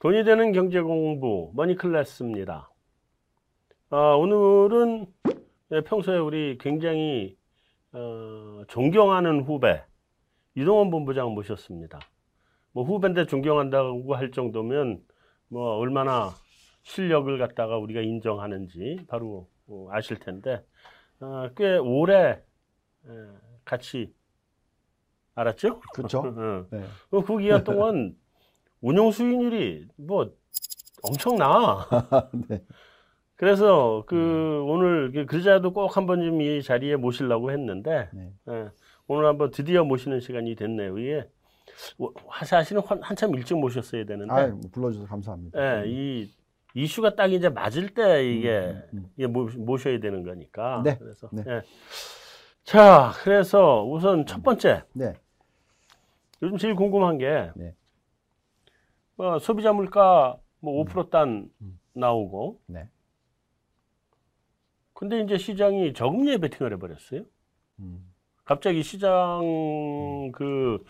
돈이 되는 경제 공부 머니 클래스입니다. 아, 오늘은 예, 평소에 우리 굉장히 어, 존경하는 후배 이동원 본부장 모셨습니다. 뭐 후배인데 존경한다고 할 정도면 뭐 얼마나 실력을 갖다가 우리가 인정하는지 바로 어, 아실 텐데 어, 꽤 오래 에, 같이 알았죠? 그렇죠. 어. 네. 그, 그 기간 동안 운용 수익률이 뭐 엄청나. 네. 그래서 그 오늘 그 그자도 꼭 한 번쯤 이 자리에 모시려고 했는데 네. 예, 오늘 한번 드디어 모시는 시간이 됐네요. 이게 뭐, 사실은 한, 한참 일찍 모셨어야 되는데 아, 불러주셔서 감사합니다. 예, 이 이슈가 딱 이제 맞을 때 이게, 음, 음. 이게 모, 모셔야 되는 거니까. 네, 그래서 네. 예. 자, 그래서 우선 첫 번째 네. 요즘 제일 궁금한 게 네. 어, 소비자 물가 뭐 5%단 음. 나오고 네. 근데 이제 시장이 저금리에 베팅을 해버렸어요. 음. 갑자기 시장 그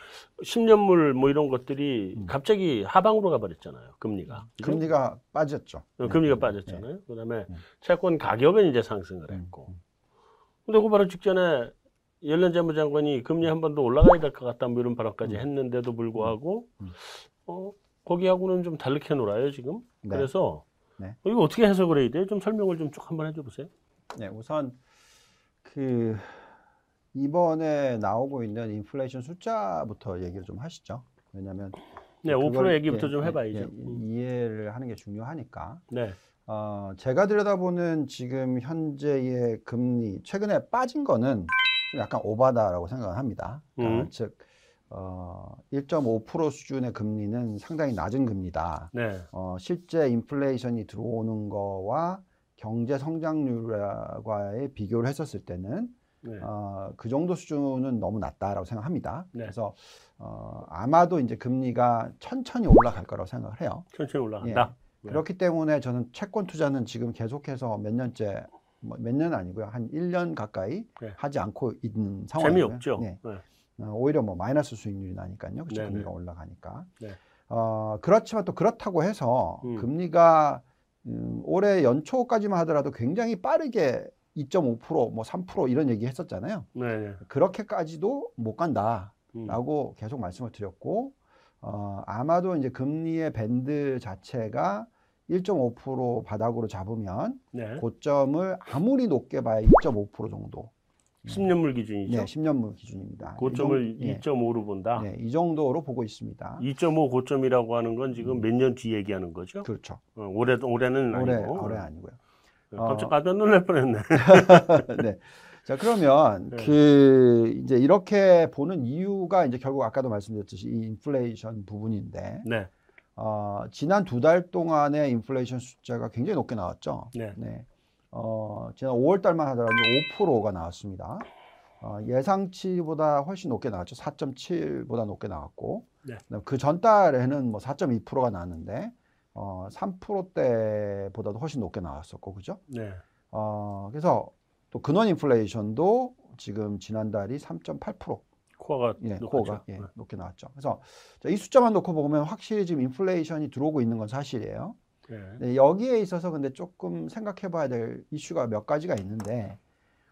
10년물 뭐 이런 것들이 음. 갑자기 하방으로 가버렸잖아요. 금리가. 그죠? 금리가 빠졌죠. 어, 금리가 네. 빠졌잖아요. 그다음에 음. 채권 가격은 이제 상승을 음, 했고. 음. 근데 그 바로 직전에 연련 재무장관이 금리 한 번 더 올라가야 될 것 같다 뭐 이런 발언까지 음. 했는데도 불구하고 음. 어, 거기하고는 좀 다르게 놀아요 지금. 네. 그래서 네. 어, 이거 어떻게 해석을 해야 돼요? 좀 설명을 좀 쭉 한번 해줘 보세요. 네, 우선 그 이번에 나오고 있는 인플레이션 숫자부터 얘기를 좀 하시죠. 왜냐하면 네, 5% 그걸, 얘기부터 예, 좀 예, 해봐야죠. 예, 음. 이해를 하는 게 중요하니까. 네, 어, 제가 들여다보는 지금 현재의 금리 최근에 빠진 거는 좀 약간 오바다라고 생각을 합니다. 그러니까 음. 즉 어, 1.5% 수준의 금리는 상당히 낮은 금리다. 네, 어, 실제 인플레이션이 들어오는 거와 경제 성장률과의 비교를 했었을 때는 네. 어, 그 정도 수준은 너무 낮다라고 생각합니다. 네. 그래서 어, 아마도 이제 금리가 천천히 올라갈 거라고 생각을 해요. 천천히 올라간다. 네. 그렇기 때문에 저는 채권 투자는 지금 계속해서 몇 년째 뭐 몇년 아니고요 한 1년 가까이 네. 하지 않고 있는 상황이에요. 재미없죠. 네. 네. 어, 오히려 뭐 마이너스 수익률이 나니까요. 그렇죠. 네네. 금리가 올라가니까. 네. 어, 그렇지만 또 그렇다고 해서 음. 금리가 음, 올해 연초까지만 하더라도 굉장히 빠르게 2.5%, 뭐 3% 이런 얘기 했었잖아요. 네, 네. 그렇게까지도 못 간다라고 음. 계속 말씀을 드렸고, 어, 아마도 이제 금리의 밴드 자체가 1.5% 바닥으로 잡으면 네. 고점을 아무리 높게 봐야 2.5% 정도. 10년물 기준이죠. 네, 10년물 기준입니다. 고점을 이, 정- 예. 2.5로 본다. 네, 이 정도로 보고 있습니다. 2.5 고점이라고 하는 건 지금 음. 몇년 뒤 얘기하는 거죠? 그렇죠. 어, 올해 올해는 올해 아니고. 올해 아니고요. 어, 깜짝 깜짝 놀랄 뻔했네. 네. 자 그러면 네. 그 이제 이렇게 보는 이유가 이제 결국 아까도 말씀드렸듯이 이 인플레이션 부분인데 네, 어, 지난 두 달 동안의 인플레이션 숫자가 굉장히 높게 나왔죠. 네, 네. 어, 지난 5월 달만 하더라도 5%가 나왔습니다. 어, 예상치보다 훨씬 높게 나왔죠. 4.7보다 높게 나왔고. 네. 그 전 달에는 뭐 4.2%가 나왔는데 어, 3%대보다도 훨씬 높게 나왔었고. 그죠? 네, 어, 그래서 또 근원 인플레이션도 지금 지난달이 3.8% 코어가 예, 높았죠. 코어가 예, 높게 나왔죠. 그래서 자, 이 숫자만 놓고 보면 확실히 지금 인플레이션이 들어오고 있는 건 사실이에요. 네. 네, 여기에 있어서 근데 조금 생각해 봐야 될 이슈가 몇 가지가 있는데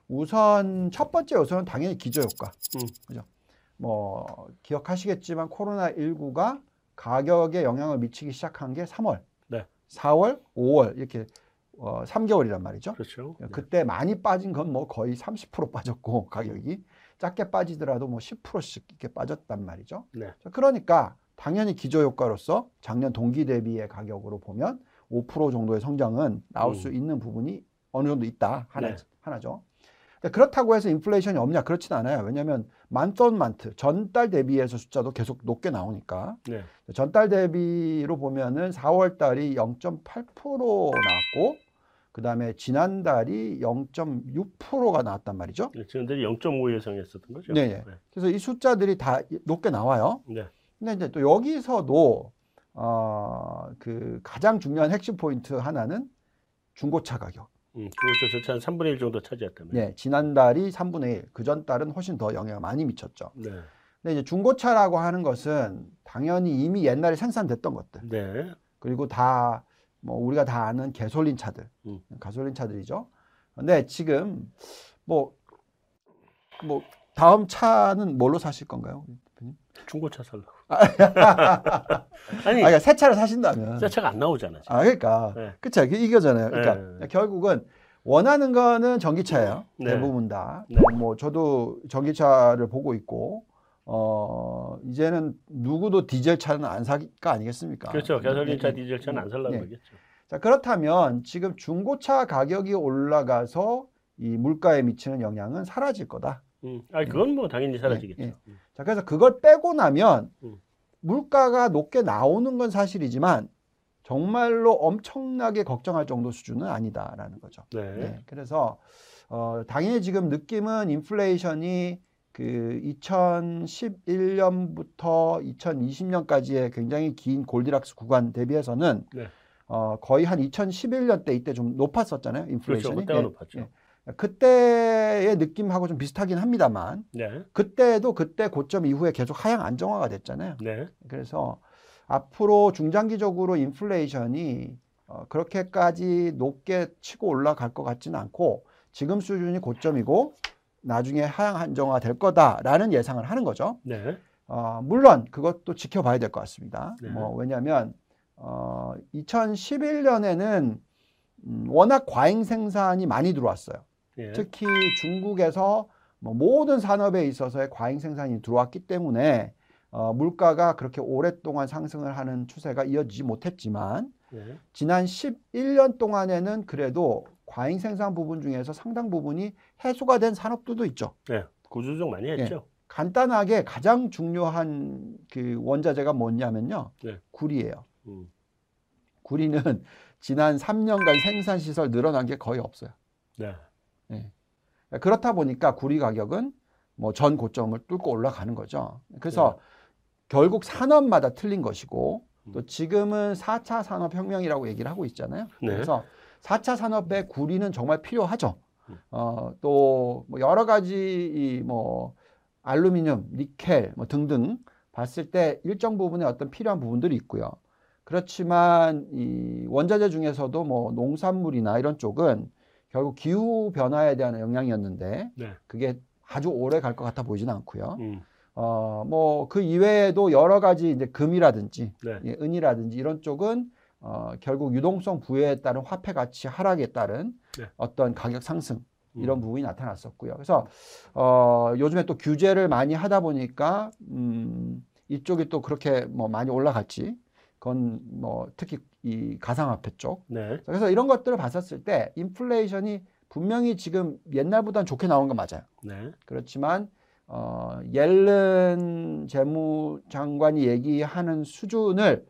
우선 첫 번째 요소는 당연히 기저효과. 음. 그죠? 뭐 기억하시겠지만 코로나 19가 가격에 영향을 미치기 시작한 게 3월, 네. 4월, 5월 이렇게 어, 3개월이란 말이죠. 그렇죠. 네. 그때 많이 빠진 건 뭐 거의 30% 빠졌고 가격이 작게 빠지더라도 뭐 10%씩 이렇게 빠졌단 말이죠. 네. 자, 그러니까 당연히 기저효과로서 작년 동기 대비의 가격으로 보면 5% 정도의 성장은 나올 음. 수 있는 부분이 어느 정도 있다 하나, 네. 하나죠. 근데 그렇다고 해서 인플레이션이 없냐 그렇진 않아요. 왜냐하면 만던 만트 전달 대비해서 숫자도 계속 높게 나오니까 네. 전달 대비로 보면은 4월 달이 0.8% 나왔고 그 다음에 지난달이 0.6%가 나왔단 말이죠. 네. 지난달이 0.5 예상했었던 거죠. 네, 네. 그래서 이 숫자들이 다 높게 나와요. 네. 근데 이제 또 여기서도 어, 그 가장 중요한 핵심 포인트 하나는 중고차 가격. 음, 그것도 저한 3분의 1 정도 차지했다면. 네, 지난달이 3분의 1, 그전 달은 훨씬 더 영향을 많이 미쳤죠. 네. 근데 이제 중고차라고 하는 것은 당연히 이미 옛날에 생산됐던 것들. 네. 그리고 다 뭐 우리가 다 아는 개솔린 차들, 음. 가솔린 차들이죠. 근데 지금 뭐뭐 다음 차는 뭘로 사실 건가요? 대표님? 중고차 살라고. 아, 아니 그러니까 새 차를 사신다면. 새 차가 안 나오잖아. 지금. 아, 그러니까. 네. 그쵸. 이게 이거잖아요. 그러니까 네. 결국은 원하는 거는 전기차예요. 네. 대부분 다. 네. 뭐 저도 전기차를 보고 있고, 어, 이제는 누구도 디젤 차는 안 사기가 아니겠습니까? 그렇죠. 가솔린차, 예, 디젤 차는 안 살라고 예. 그러겠죠. 자, 그렇다면 지금 중고차 가격이 올라가서 이 물가에 미치는 영향은 사라질 거다. 음. 아니 그건 뭐 당연히 사라지겠죠. 예. 자, 그래서 그걸 빼고 나면 음. 물가가 높게 나오는 건 사실이지만 정말로 엄청나게 걱정할 정도 수준은 아니다라는 거죠. 네. 네, 그래서 어, 당연히 지금 느낌은 인플레이션이 그 2011년부터 2020년까지의 굉장히 긴 골디락스 구간 대비해서는 네. 어, 거의 한 2011년 때 이때 좀 높았었잖아요. 그렇죠. 인플레이션이. 그때가 예, 높았죠. 예. 그때의 느낌하고 좀 비슷하긴 합니다만 네. 그때도 그때 고점 이후에 계속 하향 안정화가 됐잖아요. 네. 그래서 앞으로 중장기적으로 인플레이션이 어, 그렇게까지 높게 치고 올라갈 것 같지는 않고 지금 수준이 고점이고 나중에 하향 안정화 될 거다라는 예상을 하는 거죠. 네. 어, 물론 그것도 지켜봐야 될 것 같습니다. 네. 뭐 왜냐하면 어, 2011년에는 음, 워낙 과잉 생산이 많이 들어왔어요. 예. 특히 중국에서 뭐 모든 산업에 있어서의 과잉 생산이 들어왔기 때문에 어, 물가가 그렇게 오랫동안 상승을 하는 추세가 이어지지 못했지만 네. 지난 11년 동안에는 그래도 과잉 생산 부분 중에서 상당 부분이 해소가 된 산업들도 있죠. 네. 구조조정 많이 했죠. 간단하게 가장 중요한 그 원자재가 뭐냐면요. 네. 구리예요. 음. 구리는 지난 3년간 생산 시설 늘어난 게 거의 없어요. 네. 그렇다 보니까 구리 가격은 뭐 전 고점을 뚫고 올라가는 거죠. 그래서 결국 산업마다 틀린 것이고 또 지금은 4차 산업혁명이라고 얘기를 하고 있잖아요. 네. 그래서 4차 산업에 구리는 정말 필요하죠. 음. 어, 또 뭐 여러 가지 이뭐 알루미늄, 니켈 뭐 등등 봤을 때 일정 부분의 어떤 필요한 부분들이 있고요. 그렇지만 이 원자재 중에서도 뭐 농산물이나 이런 쪽은 결국 기후 변화에 대한 영향이었는데 네. 그게 아주 오래 갈 것 같아 보이지는 않고요. 음. 어, 뭐 그 이외에도 여러 가지 이제 금이라든지 네. 예, 은이라든지 이런 쪽은 어, 결국 유동성 부여에 따른 화폐 가치 하락에 따른 네. 어떤 가격 상승 이런 음. 부분이 나타났었고요. 그래서 어, 요즘에 또 규제를 많이 하다 보니까 음, 이쪽이 또 그렇게 뭐 많이 올라갔지. 그건 뭐 특히 이 가상화폐 쪽. 네. 그래서 이런 것들을 봤었을 때 인플레이션이 분명히 지금 옛날보다는 좋게 나온 건 맞아요. 네. 그렇지만 어, 옐른 재무장관이 얘기하는 수준을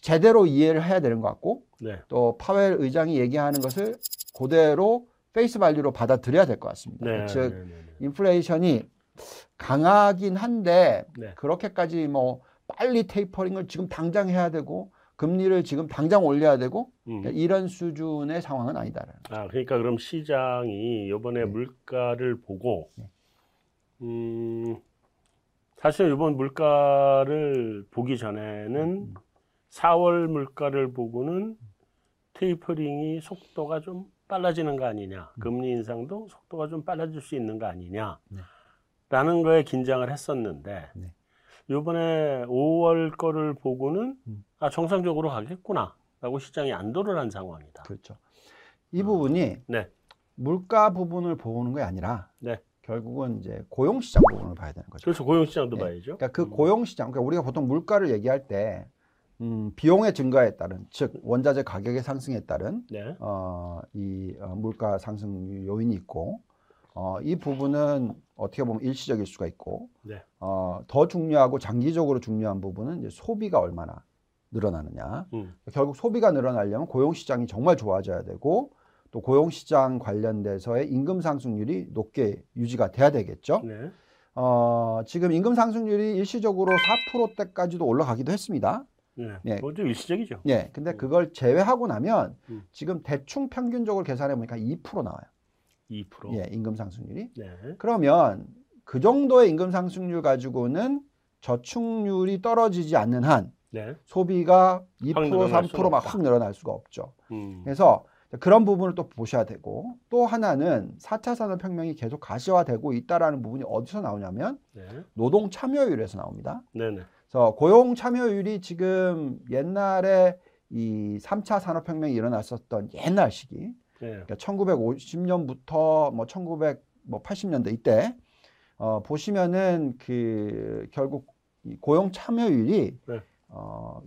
제대로 이해를 해야 되는 것 같고 네. 또 파웰 의장이 얘기하는 것을 그대로 face value로 받아들여야 될 것 같습니다. 네. 즉 네. 네. 인플레이션이 강하긴 한데 네. 그렇게까지 뭐 빨리 테이퍼링을 지금 당장 해야 되고 금리를 지금 당장 올려야 되고 음. 이런 수준의 상황은 아니다라는 아, 그러니까 그럼 시장이 이번에 네. 물가를 보고 네. 음, 사실 이번 물가를 보기 전에는 음. 4월 물가를 보고는 테이퍼링이 속도가 좀 빨라지는 거 아니냐. 음. 금리 인상도 속도가 좀 빨라질 수 있는 거 아니냐. 네. 라는 거에 긴장을 했었는데 네. 이번에 5월 거를 보고는 음. 아, 정상적으로 가겠구나. 라고 시장이 안도를 한 상황이다. 그렇죠. 이 부분이 네. 물가 부분을 보는 게 아니라 네. 결국은 이제 고용 시장 부분을 봐야 되는 거죠. 그렇죠. 고용 시장도 네. 봐야죠. 그러니까 그 음. 고용 시장, 그러니까 우리가 보통 물가를 얘기할 때 음, 비용의 증가에 따른 즉 원자재 가격의 상승에 따른 네. 어, 이 어, 물가 상승 요인이 있고 어, 이 부분은 어떻게 보면 일시적일 수가 있고 네. 어, 더 중요하고 장기적으로 중요한 부분은 이제 소비가 얼마나 늘어나느냐. 음. 결국 소비가 늘어나려면 고용 시장이 정말 좋아져야 되고 또 고용 시장 관련돼서의 임금 상승률이 높게 유지가 돼야 되겠죠. 네. 어, 지금 임금 상승률이 일시적으로 4%대까지도 올라가기도 했습니다. 네. 네. 그것도 일시적이죠. 예. 근데 그걸 제외하고 나면 음. 지금 대충 평균적으로 계산해 보니까 2% 나와요. 2%. 예, 임금 상승률이. 네. 그러면 그 정도의 임금 상승률 가지고는 저축률이 떨어지지 않는 한 네. 소비가 2%확 늘어날 수는 3%막 없다. 확 늘어날 수가 없죠. 음. 그래서 그런 부분을 또 보셔야 되고 또 하나는 4차 산업혁명이 계속 가시화되고 있다라는 부분이 어디서 나오냐면 네. 노동 참여율에서 나옵니다. 네네. 그래서 고용 참여율이 지금 옛날에 이 3차 산업혁명이 일어났었던 옛날 시기 네. 그러니까 1950년부터 뭐 1980년대 이때 어, 보시면은 그 결국 이 고용 참여율이 네. 어,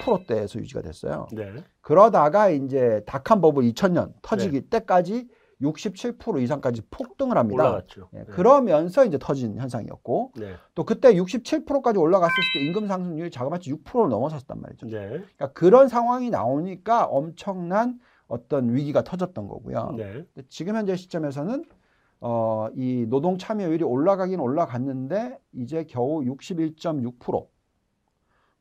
60%대에서 유지가 됐어요. 네. 그러다가 이제 닥한 버블 2000년 터지기 네. 때까지 67% 이상까지 폭등을 합니다. 올라갔죠. 예, 네. 그러면서 이제 터진 현상이었고 네. 또 그때 67%까지 올라갔을 때 임금 상승률이 자그마치 6%를 넘어섰단 말이죠. 네. 그러니까 그런 상황이 나오니까 엄청난 어떤 위기가 터졌던 거고요. 네. 지금 현재 시점에서는 어, 이 노동 참여율이 올라가긴 올라갔는데 이제 겨우 61.6%.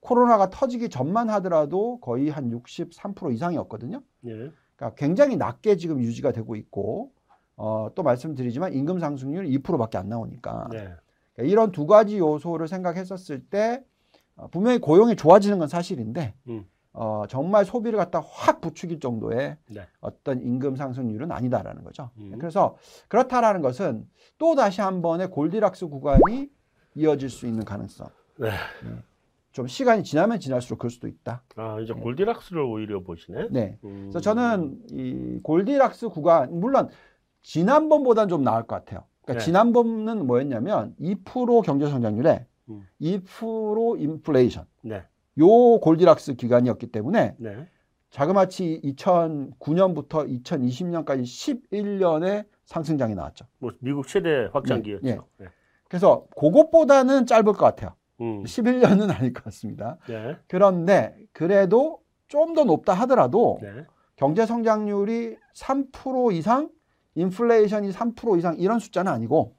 코로나가 터지기 전만 하더라도 거의 한 63% 이상이었거든요. 네. 그러니까 굉장히 낮게 지금 유지가 되고 있고 어, 또 말씀드리지만 임금 상승률 2%밖에 안 나오니까 네. 그러니까 이런 두 가지 요소를 생각했었을 때 어, 분명히 고용이 좋아지는 건 사실인데 음. 어, 정말 소비를 갖다 확 부추길 정도의 네. 어떤 임금 상승률은 아니다라는 거죠. 음. 그래서 그렇다라는 것은 또 다시 한 번의 골디락스 구간이 이어질 수 있는 가능성. 네. 좀 시간이 지나면 지날수록 그럴 수도 있다. 아 이제 골디락스를 오히려 보시네. 네. 음. 그래서 저는 이 골디락스 구간 물론 지난번보다는 좀 나을 것 같아요. 그러니까 네. 지난번은 뭐였냐면 2% 경제 성장률에 음. 2% 인플레이션. 네. 요 골디락스 기간이었기 때문에 네. 자그마치 2009년부터 2020년까지 11년의 상승장이 나왔죠. 뭐 미국 최대 확장기였죠. 예, 네. 그래서 그것보다는 짧을 것 같아요. 음. 11년은 아닐 것 같습니다. 네. 그런데 그래도 좀 더 높다 하더라도 네. 경제 성장률이 3% 이상, 인플레이션이 3% 이상 이런 숫자는 아니고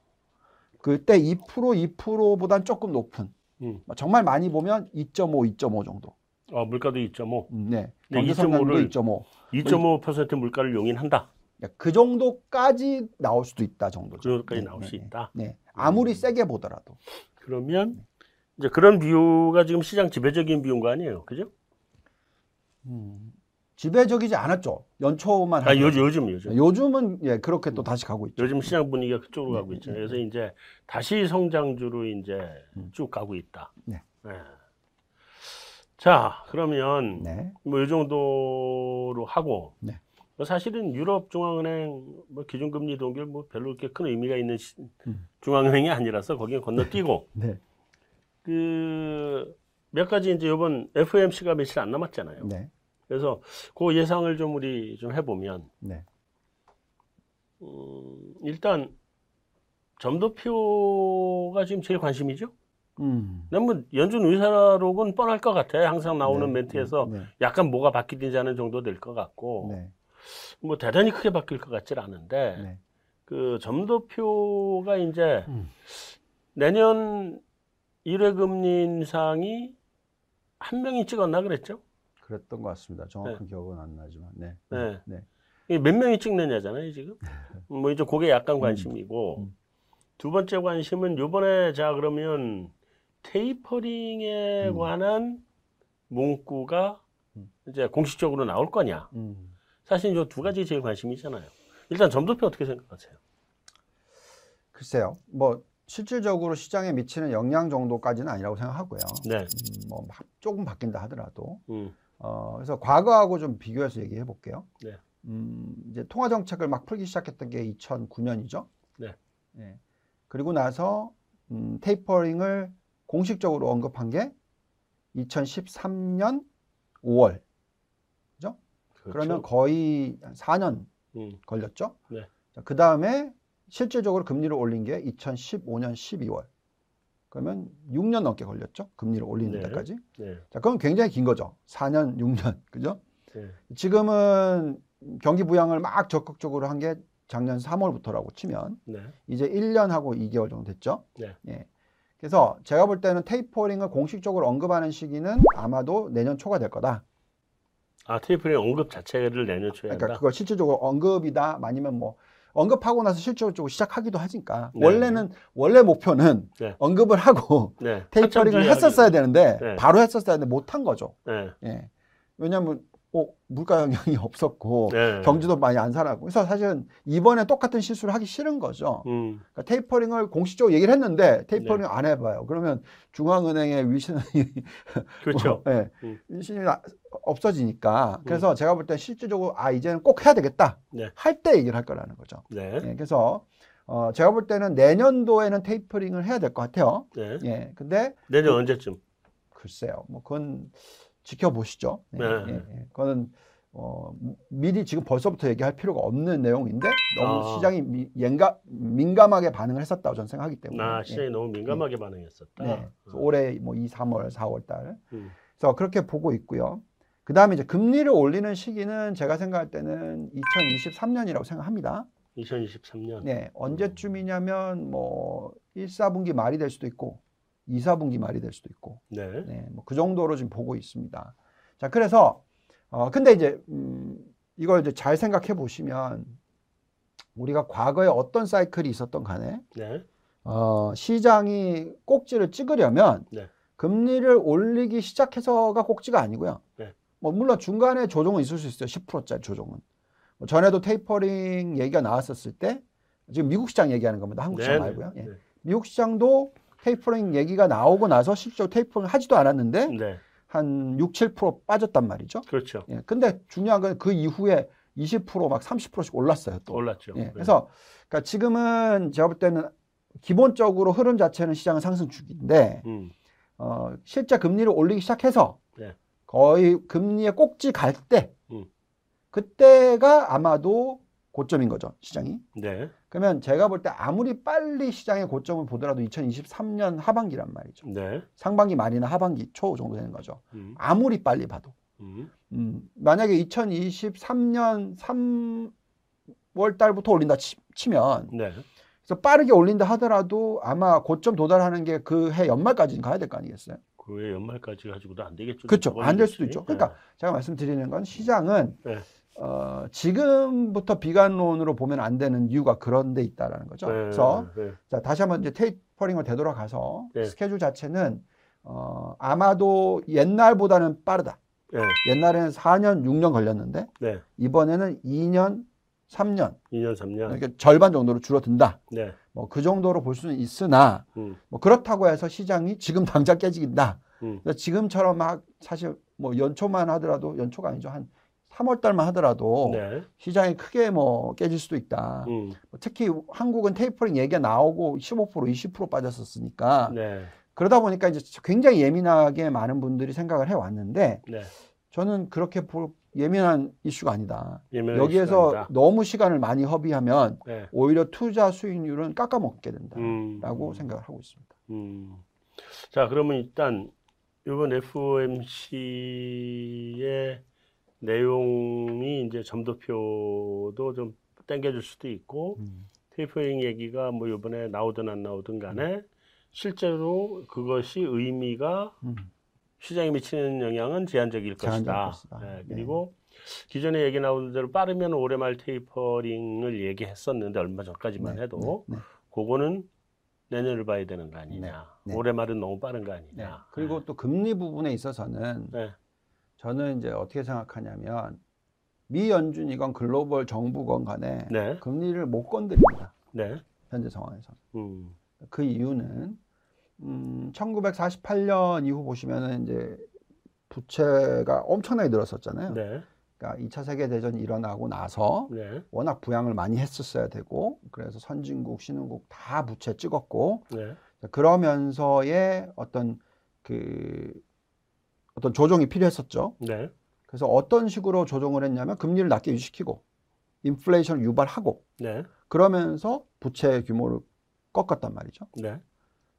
그때 2% 2%보단 조금 높은 음. 정말 많이 보면 2.5, 2.5 정도. 어 물가도 2.5. 음, 네. 네, 경제 성장률도 2.5를 2.5. 2.5% 물가를 용인한다. 그 정도까지 나올 수도 있다 정도죠. 그 정도까지 네, 나올 네, 수 네. 있다. 네. 아무리 음. 세게 보더라도. 그러면 이제 그런 비유가 지금 시장 지배적인 비유인 거 아니에요, 그죠? 음, 지배적이지 않았죠. 연초만. 아 요. 요즘 요즘 요즘은 예 그렇게 또 다시 가고 있죠. 요즘 시장 분위기가 그쪽으로 네, 가고 있죠. 네, 그래서 이제 다시 성장주로 이제 음. 쭉 가고 있다. 네. 자 그러면 네. 뭐이 정도로 하고 네. 뭐 사실은 유럽 중앙은행 뭐 기준금리 동결 뭐 별로 그렇게 큰 의미가 있는 시- 음. 중앙은행이 아니라서 거기에 건너뛰고 네. 그몇 가지 이제 이번 FOMC가 며칠 안 남았잖아요. 네. 그래서 그 예상을 좀 우리 좀 해보면 네. 음, 일단 점도표가 지금 제일 관심이죠. 음. 뭐 연준 의사록은 뻔할 것 같아. 항상 나오는 네, 멘트에서 네. 약간 뭐가 바뀌든지 하는 정도 될 것 같고 네. 뭐 대단히 크게 바뀔 것 같질 않은데 네. 그 점도표가 이제 음. 내년 1회 금리 인상이 한 명이 찍었나 그랬죠? 그랬던 것 같습니다. 정확한 기억은 안 나지만. 네. 네. 네. 이게 몇 명이 찍느냐잖아요, 지금. 뭐 이제 그게 약간 관심이고 음. 두 번째 관심은 요번에 자 그러면 테이퍼링에 음. 관한 문구가 음. 이제 공식적으로 나올 거냐. 음. 사실 이 두 가지 제일 관심이잖아요. 일단 점도표 어떻게 생각하세요? 글쎄요. 뭐 실질적으로 시장에 미치는 영향 정도까지는 아니라고 생각하고요. 네. 음, 뭐막 조금 바뀐다 하더라도 음. 어, 그래서 과거하고 좀 비교해서 얘기해 볼게요. 네. 음, 이제 통화 정책을 막 풀기 시작했던 게 2009년이죠. 네. 그리고 나서 음, 테이퍼링을 공식적으로 언급한 게 2013년 5월. 그죠? 그렇죠. 그러면 거의 한 4년 음. 걸렸죠. 네. 그 다음에 실질적으로 금리를 올린 게 2015년 12월. 그러면 6년 넘게 걸렸죠. 금리를 올리는 네. 데까지. 네. 자, 그럼 굉장히 긴 거죠. 4년, 6년. 그죠? 네. 지금은 경기 부양을 막 적극적으로 한 게 작년 3월부터라고 치면 네. 이제 1년하고 2개월 정도 됐죠. 네. 예. 그래서 제가 볼 때는 테이퍼링을 공식적으로 언급하는 시기는 아마도 내년 초가 될 거다. 아 테이퍼링 언급 자체를 내년 초에 그러니까 한다. 그걸 실질적으로 언급이다 아니면 뭐 언급하고 나서 실질적으로 시작하기도 하니까 네. 원래는 원래 목표는 네. 언급을 하고 네. 테이퍼링을 했었어야 되는데 네. 바로 했었어야 되는데 못한 거죠. 네. 예. 왜냐하면 어, 물가 영향이 없었고 네. 경주도 많이 안 살았고 그래서 사실은 이번에 똑같은 실수를 하기 싫은 거죠. 음. 그러니까 테이퍼링을 공식적으로 얘기를 했는데 테이퍼링 네. 안 해봐요. 그러면 중앙은행의 위신이 그렇죠. 예, 음. 위신이 나- 없어지니까 그래서 제가 볼 때 실질적으로 아 이제는 꼭 해야 되겠다 네. 할때 얘기를 할 거라는 거죠. 네. 예, 그래서 어, 제가 볼 때는 내년도에는 테이퍼링을 해야 될 것 같아요. 네. 예, 근데 내년 언제쯤? 글쎄요, 뭐 그건 지켜보시죠. 예, 네. 예, 예. 그거는 어, 미리 지금 벌써부터 얘기할 필요가 없는 내용인데 너무 아. 시장이 미, 민감, 민감하게 반응을 했었다고 저는 생각하기 때문에. 나 예. 아, 시장이 너무 민감하게 반응했었다. 네. 그래서 올해 뭐 2, 3월, 4월 달. 음. 그래서 그렇게 보고 있고요. 그 다음에 이제 금리를 올리는 시기는 제가 생각할 때는 2023년이라고 생각합니다. 2023년. 네. 언제쯤이냐면 뭐 1, 4분기 말이 될 수도 있고 2, 4분기 말이 될 수도 있고 네. 네, 뭐 그 정도로 지금 보고 있습니다. 자, 그래서 어 근데 이제 음 이걸 이제 잘 생각해 보시면 우리가 과거에 어떤 사이클이 있었던 간에 네. 어 시장이 꼭지를 찍으려면 네. 금리를 올리기 시작해서가 꼭지가 아니고요. 네. 뭐 물론 중간에 조정은 있을 수 있어요. 10%짜리 조정은. 뭐 전에도 테이퍼링 얘기가 나왔었을 때 지금 미국 시장 얘기하는 겁니다. 한국 시장 네, 말고요. 네. 예. 미국 시장도 테이퍼링 얘기가 나오고 나서 실제로 테이퍼링 하지도 않았는데 네. 한 6, 7% 빠졌단 말이죠. 그렇죠. 예. 근데 중요한 건 그 이후에 20%막 30%씩 올랐어요. 또. 올랐죠. 예. 네. 그래서 그러니까 지금은 제가 볼 때는 기본적으로 흐름 자체는 시장은 상승 주기인데 음. 어, 실제 금리를 올리기 시작해서 네. 거의 금리의 꼭지 갈때 음. 그때가 아마도 고점인 거죠 시장이. 네. 그러면 제가 볼 때 아무리 빨리 시장의 고점을 보더라도 2023년 하반기란 말이죠. 네. 상반기 말이나 하반기 초 정도 되는 거죠. 음. 아무리 빨리 봐도. 음. 음, 만약에 2023년 3월 달부터 올린다 치, 치면 네. 그래서 빠르게 올린다 하더라도 아마 고점 도달하는 게 그 해 연말까지는 가야 될 거 아니겠어요? 그 해 연말까지 가지고도 안 되겠죠. 그렇죠. 안 될 수도 있죠. 그러니까 제가 말씀드리는 건 시장은 네. 어, 지금부터 비관론으로 보면 안 되는 이유가 그런 데 있다라는 거죠. 네. 그래서 네. 자, 다시 한번 이제 테이퍼링을 되돌아가서 네. 스케줄 자체는 어, 아마도 옛날보다는 빠르다. 네. 옛날에는 4년, 6년 걸렸는데 네. 이번에는 2년, 3년 2년 3년. 이렇게 절반 정도로 줄어든다. 네. 뭐그 정도로 볼 수는 있으나 음. 뭐 그렇다고 해서 시장이 지금 당장 깨지긴다. 음. 지금처럼 막 사실 뭐 연초만 하더라도 연초가 아니죠 한 3월 달만 하더라도 네. 시장이 크게 뭐 깨질 수도 있다. 음. 뭐 특히 한국은 테이퍼링 얘기가 나오고 15% 20% 빠졌었으니까 네. 그러다 보니까 이제 굉장히 예민하게 많은 분들이 생각을 해 왔는데 네. 저는 그렇게 볼 예민한 이슈가 아니다. 예민한 여기에서 시간이다. 너무 시간을 많이 허비하면 네. 오히려 투자 수익률은 깎아먹게 된다라고 음. 생각을 하고 있습니다. 음. 자, 그러면 일단 이번 FOMC의 내용이 이제 점도표도 좀 당겨줄 수도 있고 테이퍼링 얘기가 뭐 이번에 나오든 안 나오든 간에 실제로 그것이 의미가 음. 시장에 미치는 영향은 제한적일 제한적일 것이다. 것이다. 네, 네. 그리고 기존에 얘기 나오는 대로 빠르면 올해 말 테이퍼링을 얘기했었는데 얼마 전까지만 네, 해도 네, 네. 그거는 내년을 봐야 되는 거 아니냐. 네, 네. 올해 말은 너무 빠른 거 네. 아니냐. 그리고 또 금리 부분에 있어서는 네. 저는 이제 어떻게 생각하냐면 미 연준이건 글로벌 정부건 간에 네. 금리를 못 건드립니다. 네. 현재 상황에서. 음. 그 이유는 음, 1948년 이후 보시면은 이제 부채가 엄청나게 늘었었잖아요. 네. 그러니까 2차 세계 대전이 일어나고 나서 네. 워낙 부양을 많이 했었어야 되고 그래서 선진국, 신흥국 다 부채 찍었고 네. 자, 그러면서의 어떤 그 어떤 조정이 필요했었죠. 네. 그래서 어떤 식으로 조정을 했냐면 금리를 낮게 유지시키고 인플레이션을 유발하고 네. 그러면서 부채 규모를 꺾었단 말이죠. 네.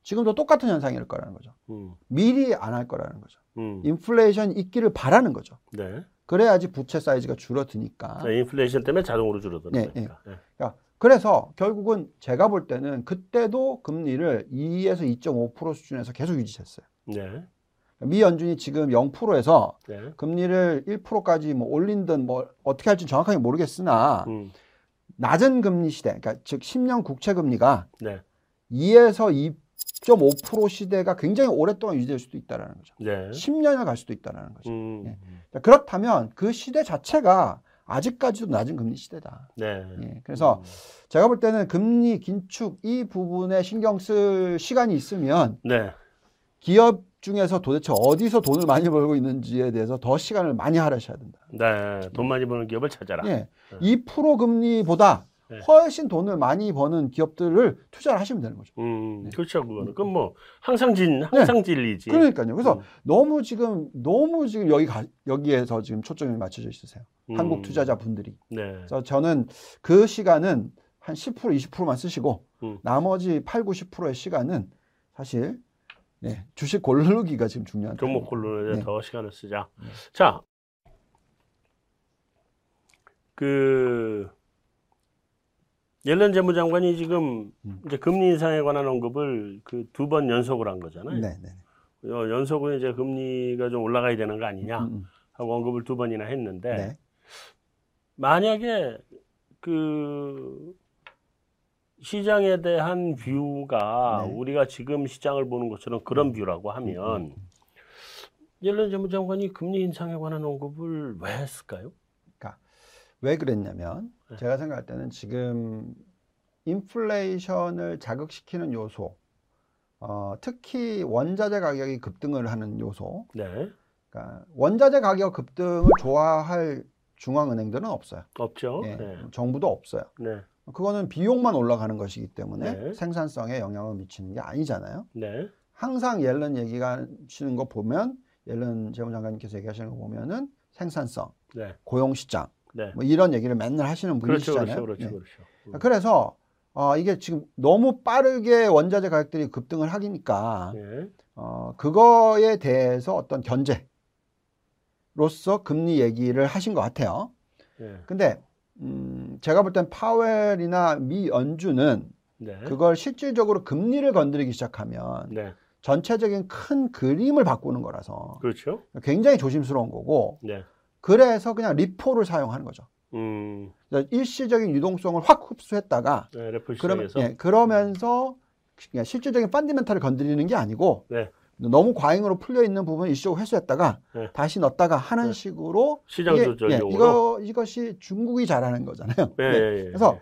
지금도 똑같은 현상일 거라는 거죠. 음. 미리 안 할 거라는 거죠. 음. 인플레이션 있기를 바라는 거죠. 네. 그래야지 부채 사이즈가 줄어드니까. 자, 인플레이션 때문에 자동으로 줄어드는 네, 거니까. 네. 그러니까 그래서 결국은 제가 볼 때는 그때도 금리를 2에서 2.5% 수준에서 계속 유지했어요. 네. 미 연준이 지금 0%에서 네. 금리를 1%까지 뭐 올린든 뭐 어떻게 할지 정확하게 모르겠으나 음. 낮은 금리 시대, 그러니까 즉 10년 국채 금리가 네. 2에서 2.5% 시대가 굉장히 오랫동안 유지될 수도 있다라는 거죠. 네. 10년을 갈 수도 있다라는 거죠. 음. 예. 자, 그렇다면 그 시대 자체가 아직까지도 낮은 금리 시대다. 네. 예, 그래서 제가 볼 때는 금리 긴축 이 부분에 신경 쓸 시간이 있으면 네. 기업 중에서 도대체 어디서 돈을 많이 벌고 있는지에 대해서 더 시간을 많이 할애하셔야 된다. 네. 돈 많이 버는 기업을 찾아라. 예, 2% 금리보다 네. 훨씬 돈을 많이 버는 기업들을 투자를 하시면 되는 거죠. 음, 그렇죠, 그거는. 그건 뭐, 항상 진, 항상 진리지. 네. 그러니까요. 그래서 음. 너무 지금 너무 지금 여기 가, 여기에서 지금 초점이 맞춰져 있으세요. 음. 한국 투자자 분들이. 네. 그래서 저는 그 시간은 한 10% 20%만 쓰시고 음. 나머지 8, 90%의 시간은 사실 네, 주식 고르기가 지금 중요한 종목 고르는 데 네. 더 시간을 쓰자. 자, 그 옐런 재무장관이 지금 음. 이제 금리 인상에 관한 언급을 그 두 번 연속을 한 거잖아요. 네, 네. 어, 연속은 이제 금리가 좀 올라가야 되는 거 아니냐 음, 음. 하고 언급을 두 번이나 했는데 네. 만약에 그 시장에 대한 뷰가 네. 우리가 지금 시장을 보는 것처럼 그런 뷰라고 하면 옐런 재무장관이 금리 인상에 관한 언급을 왜 했을까요? 왜 그랬냐면 네. 제가 생각할 때는 지금 인플레이션을 자극시키는 요소, 어, 특히 원자재 가격이 급등을 하는 요소, 네, 그러니까 원자재 가격 급등을 좋아할 중앙은행들은 없어요. 없죠. 예, 네, 정부도 없어요. 네, 그거는 비용만 올라가는 것이기 때문에 네. 생산성에 영향을 미치는 게 아니잖아요. 네, 항상 옐런 얘기가 하시는 거 보면 옐런 재무장관님께서 얘기하시는 거 보면은 생산성, 네, 고용 시장 네. 뭐 이런 얘기를 맨날 하시는 그렇죠, 분이시잖아요. 그렇죠, 그렇죠, 네. 그렇죠. 음. 그래서 어, 이게 지금 너무 빠르게 원자재 가격들이 급등을 하기니까 네, 어, 그거에 대해서 어떤 견제로서 금리 얘기를 하신 것 같아요. 네, 근데 음, 제가 볼 땐 파웰이나 미 연준은 네, 그걸 실질적으로 금리를 건드리기 시작하면 네, 전체적인 큰 그림을 바꾸는 거라서 그렇죠. 굉장히 조심스러운 거고 네, 그래서 그냥 리포를 사용하는 거죠. 음, 일시적인 유동성을 확 흡수했다가 네, 그러면 예, 그러면서 그냥 실질적인 펀디멘탈을 건드리는 게 아니고 네. 너무 과잉으로 풀려 있는 부분을 일시적으로 회수했다가 네. 다시 넣었다가 하는 네. 식으로 시장 조절용으로. 예, 이거 이것이 중국이 잘하는 거잖아요. 네, 네. 예, 예, 그래서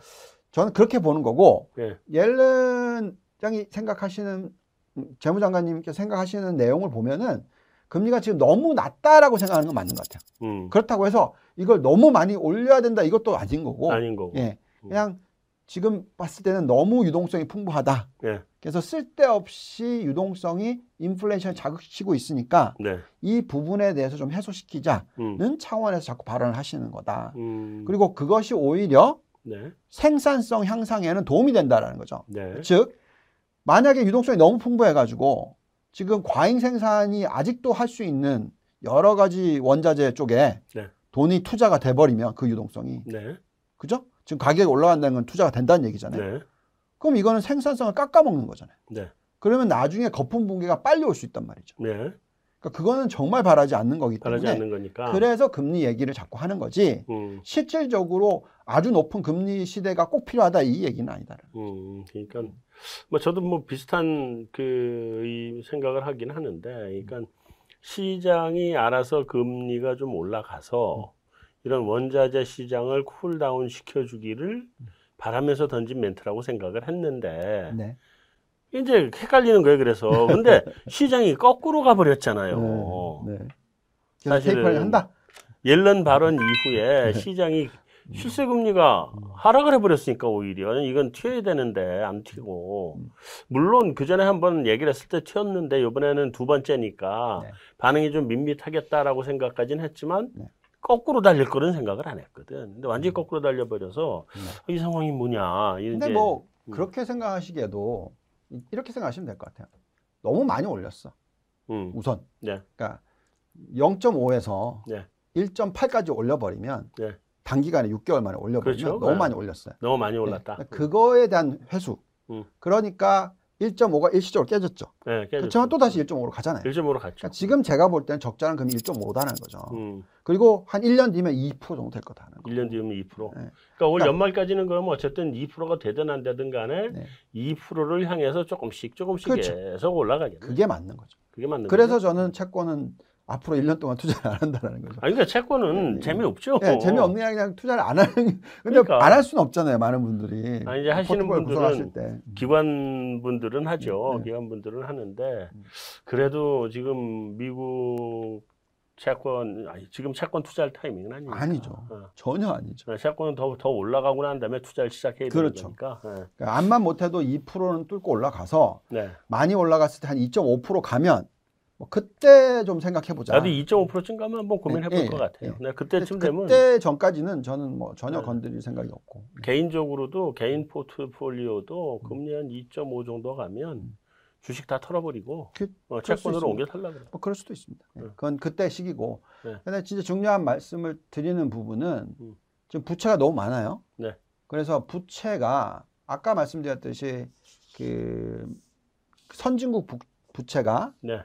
저는 그렇게 보는 거고 예, 옐런 장이 생각하시는 음, 재무장관님께서 생각하시는 내용을 보면은 금리가 지금 너무 낮다라고 생각하는 건 맞는 것 같아요. 음, 그렇다고 해서 이걸 너무 많이 올려야 된다 이것도 아닌 거고 아닌 거고. 예, 그냥 지금 봤을 때는 너무 유동성이 풍부하다. 예, 그래서 쓸데없이 유동성이 인플레이션을 자극시키고 있으니까 네, 이 부분에 대해서 좀 해소시키자는 음, 차원에서 자꾸 발언을 하시는 거다. 음, 그리고 그것이 오히려 네, 생산성 향상에는 도움이 된다라는 거죠. 네, 즉 만약에 유동성이 너무 풍부해가지고 지금 과잉 생산이 아직도 할 수 있는 여러 가지 원자재 쪽에 네. 돈이 투자가 돼버리면 그 유동성이 네, 그죠? 지금 가격이 올라간다는 건 투자가 된다는 얘기잖아요. 네, 그럼 이거는 생산성을 깎아먹는 거잖아요. 네, 그러면 나중에 거품 붕괴가 빨리 올 수 있단 말이죠. 네, 그러니까 그거는 정말 바라지 않는 거기 때문에 바라지 않는 거니까. 그래서 금리 얘기를 자꾸 하는 거지 음, 실질적으로 아주 높은 금리 시대가 꼭 필요하다 이 얘기는 아니다. 음, 그러니까 뭐 저도 뭐 비슷한 그이 생각을 하긴 하는데, 그러니까 시장이 알아서 금리가 좀 올라가서 이런 원자재 시장을 cool down 시켜주기를 바라면서 던진 멘트라고 생각을 했는데 네. 이제 헷갈리는 거예요. 그래서 근데 시장이 거꾸로 가버렸잖아요. 네. 네. 사실은 한다. 옐런 발언 이후에 시장이 실세 금리가 하락을 해버렸으니까 오히려 이건 튀어야 되는데 안 튀고 물론 그 전에 한번 얘기를 했을 때 튀었는데 이번에는 두 번째니까 네. 반응이 좀 밋밋하겠다라고 생각까지는 했지만 네. 거꾸로 달릴 거는 생각을 안 했거든. 근데 완전히 거꾸로 달려버려서 네. 이 상황이 뭐냐. 근데 뭐 음. 그렇게 생각하시기에도 이- 이렇게 생각하시면 될 것 같아요. 너무 많이 올렸어. 음, 우선. 네. 그러니까 0.5에서 네. 1.8까지 올려버리면 네. 단기간에 6개월 만에 올려버리면 그렇죠. 너무 네. 많이 올렸어요. 너무 많이 올랐다. 네. 그거에 대한 회수. 음. 그러니까 1.5가 일시적으로 깨졌죠. 네, 그렇지만 또 다시 1.5로 가잖아요. 1.5로 갔죠. 그러니까 지금 제가 볼 때는 적절한 금리 1.5다는 거죠. 음, 그리고 한 1년 뒤면 2% 정도 될 거다는 거. 1년 뒤면 2%. 네. 그러니까 올 그러니까- 연말까지는 그러면 어쨌든 2%가 되든 안 되든 간에 네. 2%를 향해서 조금씩 조금씩 그렇죠. 계속 올라가겠네. 그게 맞는 거죠. 그게 맞는 그래서 거죠. 저는 채권은 앞으로 1년 동안 투자를 안 한다는 거죠. 아니 그러니까 채권은 네. 재미없죠. 예, 재미없는 게 그냥 투자를 안 하는. 근데 그러니까. 안할 수는 없잖아요, 많은 분들이. 아니, 이제 하시는 분들은 때. 기관 분들은 하죠. 네. 기관 분들은 하는데 음. 그래도 지금 미국 채권 아니 지금 채권 투자할 타이밍은 아니니까. 아니죠. 어. 전혀 아니죠. 채권은 더, 더 올라가고 난 다음에 투자를 시작해야 그렇죠. 되니까. 네. 그러니까 암만 못해도 2%는 뚫고 올라가서 네. 많이 올라갔을 때 한 2.5% 가면 뭐 그때 좀 생각해 보자. 나도 2.5%쯤 가면 한번 고민해 볼 예, 것 예, 같아요. 예. 네, 그때쯤 되면 그때 전까지는 저는 뭐 전혀 네. 건드릴 생각이 없고. 개인적으로도 개인 포트폴리오도 금리 한 2.5 정도 가면 음. 주식 다 털어버리고 그- 어, 채권으로. 옮겨 살라 그래. 뭐 그럴 수도 있습니다. 예, 네. 그건 그때 시기고. 네. 근데 진짜 중요한 말씀을 드리는 부분은 음. 지금 부채가 너무 많아요. 네. 그래서 부채가 아까 말씀드렸듯이 그 선진국 부, 부채가 네,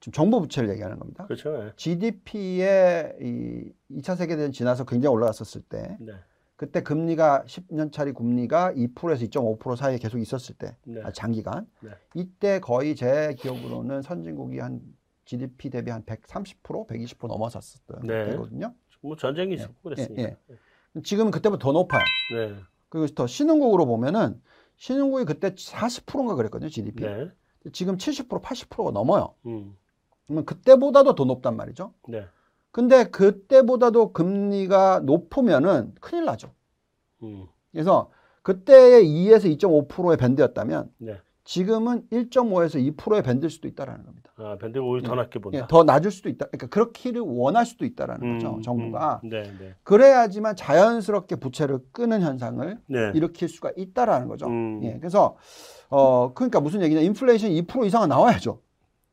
지금 정부 부채를 얘기하는 겁니다. 그렇죠. 네. GDP의 이 2차 세계대전 지나서 굉장히 올라갔었을 때 네, 그때 금리가 10년짜리 금리가 2%에서 2.5% 사이에 계속 있었을 때 네. 아, 장기간 네. 이때 거의 제 기억으로는 선진국이 한 GDP 대비 한 130% 120% 넘어섰었던 네. 때거든요. 뭐 전쟁이 있었고 그랬으니까. 예, 지금은 그때보다 더 높아요. 네, 그리고 더 신흥국으로 보면은 신흥국이 그때 40%인가 그랬거든요, GDP. 네, 지금 70% 80%가 넘어요. 음, 그때보다도 더 높단 말이죠. 네, 근데 그때보다도 금리가 높으면은 큰일 나죠. 음, 그래서 그때의 2에서 2.5%의 밴드였다면 네. 지금은 1.5에서 2%의 밴드일 수도 있다라는 겁니다. 아, 밴드 오히려 더 예. 낮게 본다. 예, 더 낮을 수도 있다. 그러니까 그렇기를 원할 수도 있다라는 음, 거죠. 정부가. 음, 네, 네, 그래야지만 자연스럽게 부채를 끄는 현상을 네. 일으킬 수가 있다라는 거죠. 음. 예, 그래서 어 그러니까 무슨 얘기냐? 인플레이션 2% 이상은 나와야죠.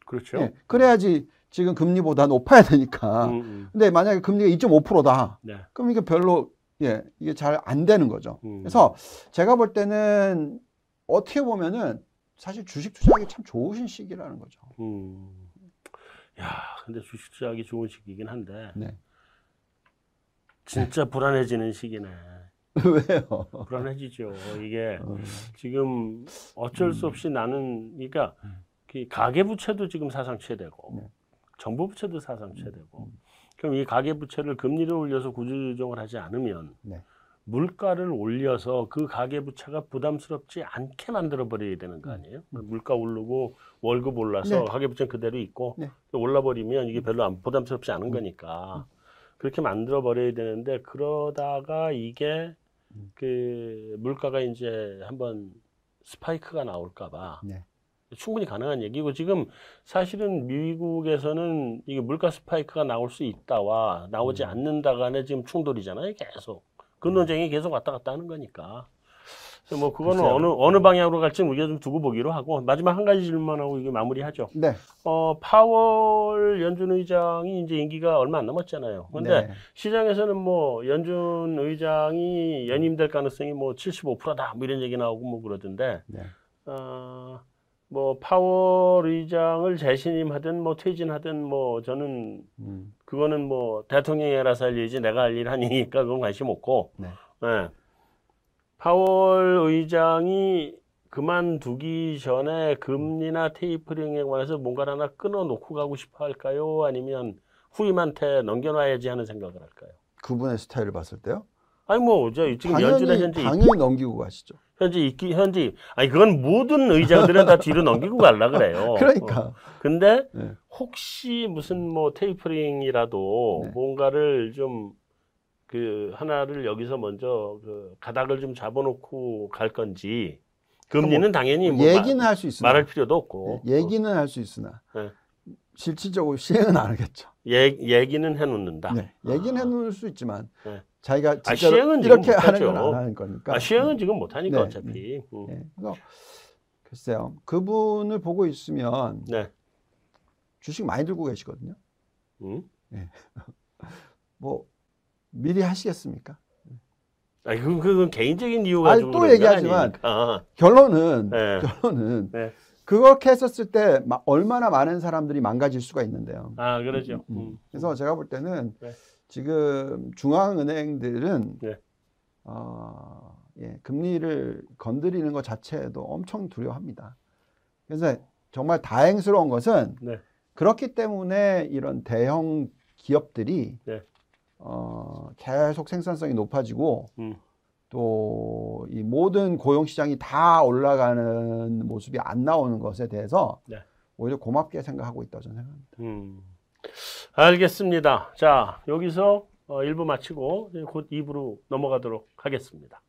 그렇죠. 예, 그래야지 지금 금리보다 높아야 되니까. 음, 음, 근데 만약에 금리가 2.5%다. 네, 그럼 이게 별로 예 이게 잘 안 되는 거죠. 음. 그래서 제가 볼 때는 어떻게 보면은 사실 주식 투자하기 참 좋으신 시기라는 거죠. 음. 야, 근데 주식 투자하기 좋은 시기긴 한데 네. 진짜 불안해지는 시기네. 왜요? 불안해지죠. 이게 어, 지금 어쩔 수 없이 나는 그러니까 그 가계 부채도 지금 사상 최대고 네. 정부 부채도 사상 최대고 그럼 이 가계 부채를 금리를 올려서 구조 조정을 하지 않으면 네. 물가를 올려서 그 가계 부채가 부담스럽지 않게 만들어 버려야 되는 거 아니에요? 물가 오르고 월급 올라서 네. 가계 부채는 그대로 있고 네. 또 올라 버리면 이게 별로 안 부담스럽지 않은 거니까 그렇게 만들어 버려야 되는데 그러다가 이게 음. 그 물가가 이제 한번 스파이크가 나올까 봐 네. 충분히 가능한 얘기고 지금 사실은 미국에서는 이게 물가 스파이크가 나올 수 있다와 나오지 음. 않는다 간에 지금 충돌이잖아요 계속 그 논쟁이 계속 왔다 갔다 하는 거니까 그래서 뭐 그거는 글쎄요. 어느 어느 방향으로 갈지는 우리가 좀 두고 보기로 하고 마지막 한 가지 질문하고 이게 마무리하죠 네. 어 파월 연준 의장이 이제 임기가 얼마 안 남았잖아요 근데 네. 시장에서는 뭐 연준 의장이 연임될 가능성이 뭐 75%다 뭐 이런 얘기 나오고 뭐 그러던데 네. 어, 뭐 파월 의장을 재신임하든 뭐 퇴진하든 뭐 저는 음, 그거는 뭐 대통령이 알아서 할 일이지 내가 할 일 아니니까 그건 관심 없고 네. 예. 파월 의장이 그만두기 전에 금리나 테이퍼링에 관해서 뭔가를 하나 끊어놓고 가고 싶어 할까요? 아니면 후임한테 넘겨놔야지 하는 생각을 할까요? 그분의 스타일을 봤을 때요. 아니 뭐 저 지금 연준에 현재 당연히 넘기고 가시죠. 현재 있기 현재 아니 그건 모든 의장들은 다 뒤로 넘기고 갈라 그래요. 그러니까 어. 근데 네. 혹시 무슨 뭐 테이퍼링이라도 네. 뭔가를 좀 그 하나를 여기서 먼저 그 가닥을 좀 잡아놓고 갈 건지 금리는 당연히 뭐 얘기는 말, 할수 있으나 말할 필요도 없고 네, 얘기는 할 수 있으나 네. 실질적으로 시행은 안 하겠죠. 얘, 얘기는 해놓는다. 네. 얘기는 해놓을 수 있지만 네. 자기가 아, 시행은 지금 이렇게 하는. 건 안 하는 거니까. 아, 시행은 지금 못 하니까 네, 어차피. 음. 네. 그래서 글쎄요. 그분을 보고 있으면 네. 주식 많이 들고 계시거든요. 음? 뭐 미리 하시겠습니까? 아, 그 그건 개인적인 이유가 아니, 좀또 얘기하지만 아니니까. 결론은 네. 결론은 네. 그렇게 했었을 때 마- 얼마나 많은 사람들이 망가질 수가 있는데요. 아, 그러죠. 음. 음. 그래서 제가 볼 때는 네. 지금 중앙은행들은 네. 어, 예, 금리를 건드리는 것 자체도 엄청 두려워합니다. 그래서 정말 다행스러운 것은 네. 그렇기 때문에 이런 대형 기업들이 네. 어, 계속 생산성이 높아지고 음. 또이 모든 고용 시장이 다 올라가는 모습이 안 나오는 것에 대해서 네. 오히려 고맙게 생각하고 있다고 저는 생각합니다. 음. 알겠습니다. 자, 여기서 어, 1부 마치고 곧 2부로 넘어가도록 하겠습니다.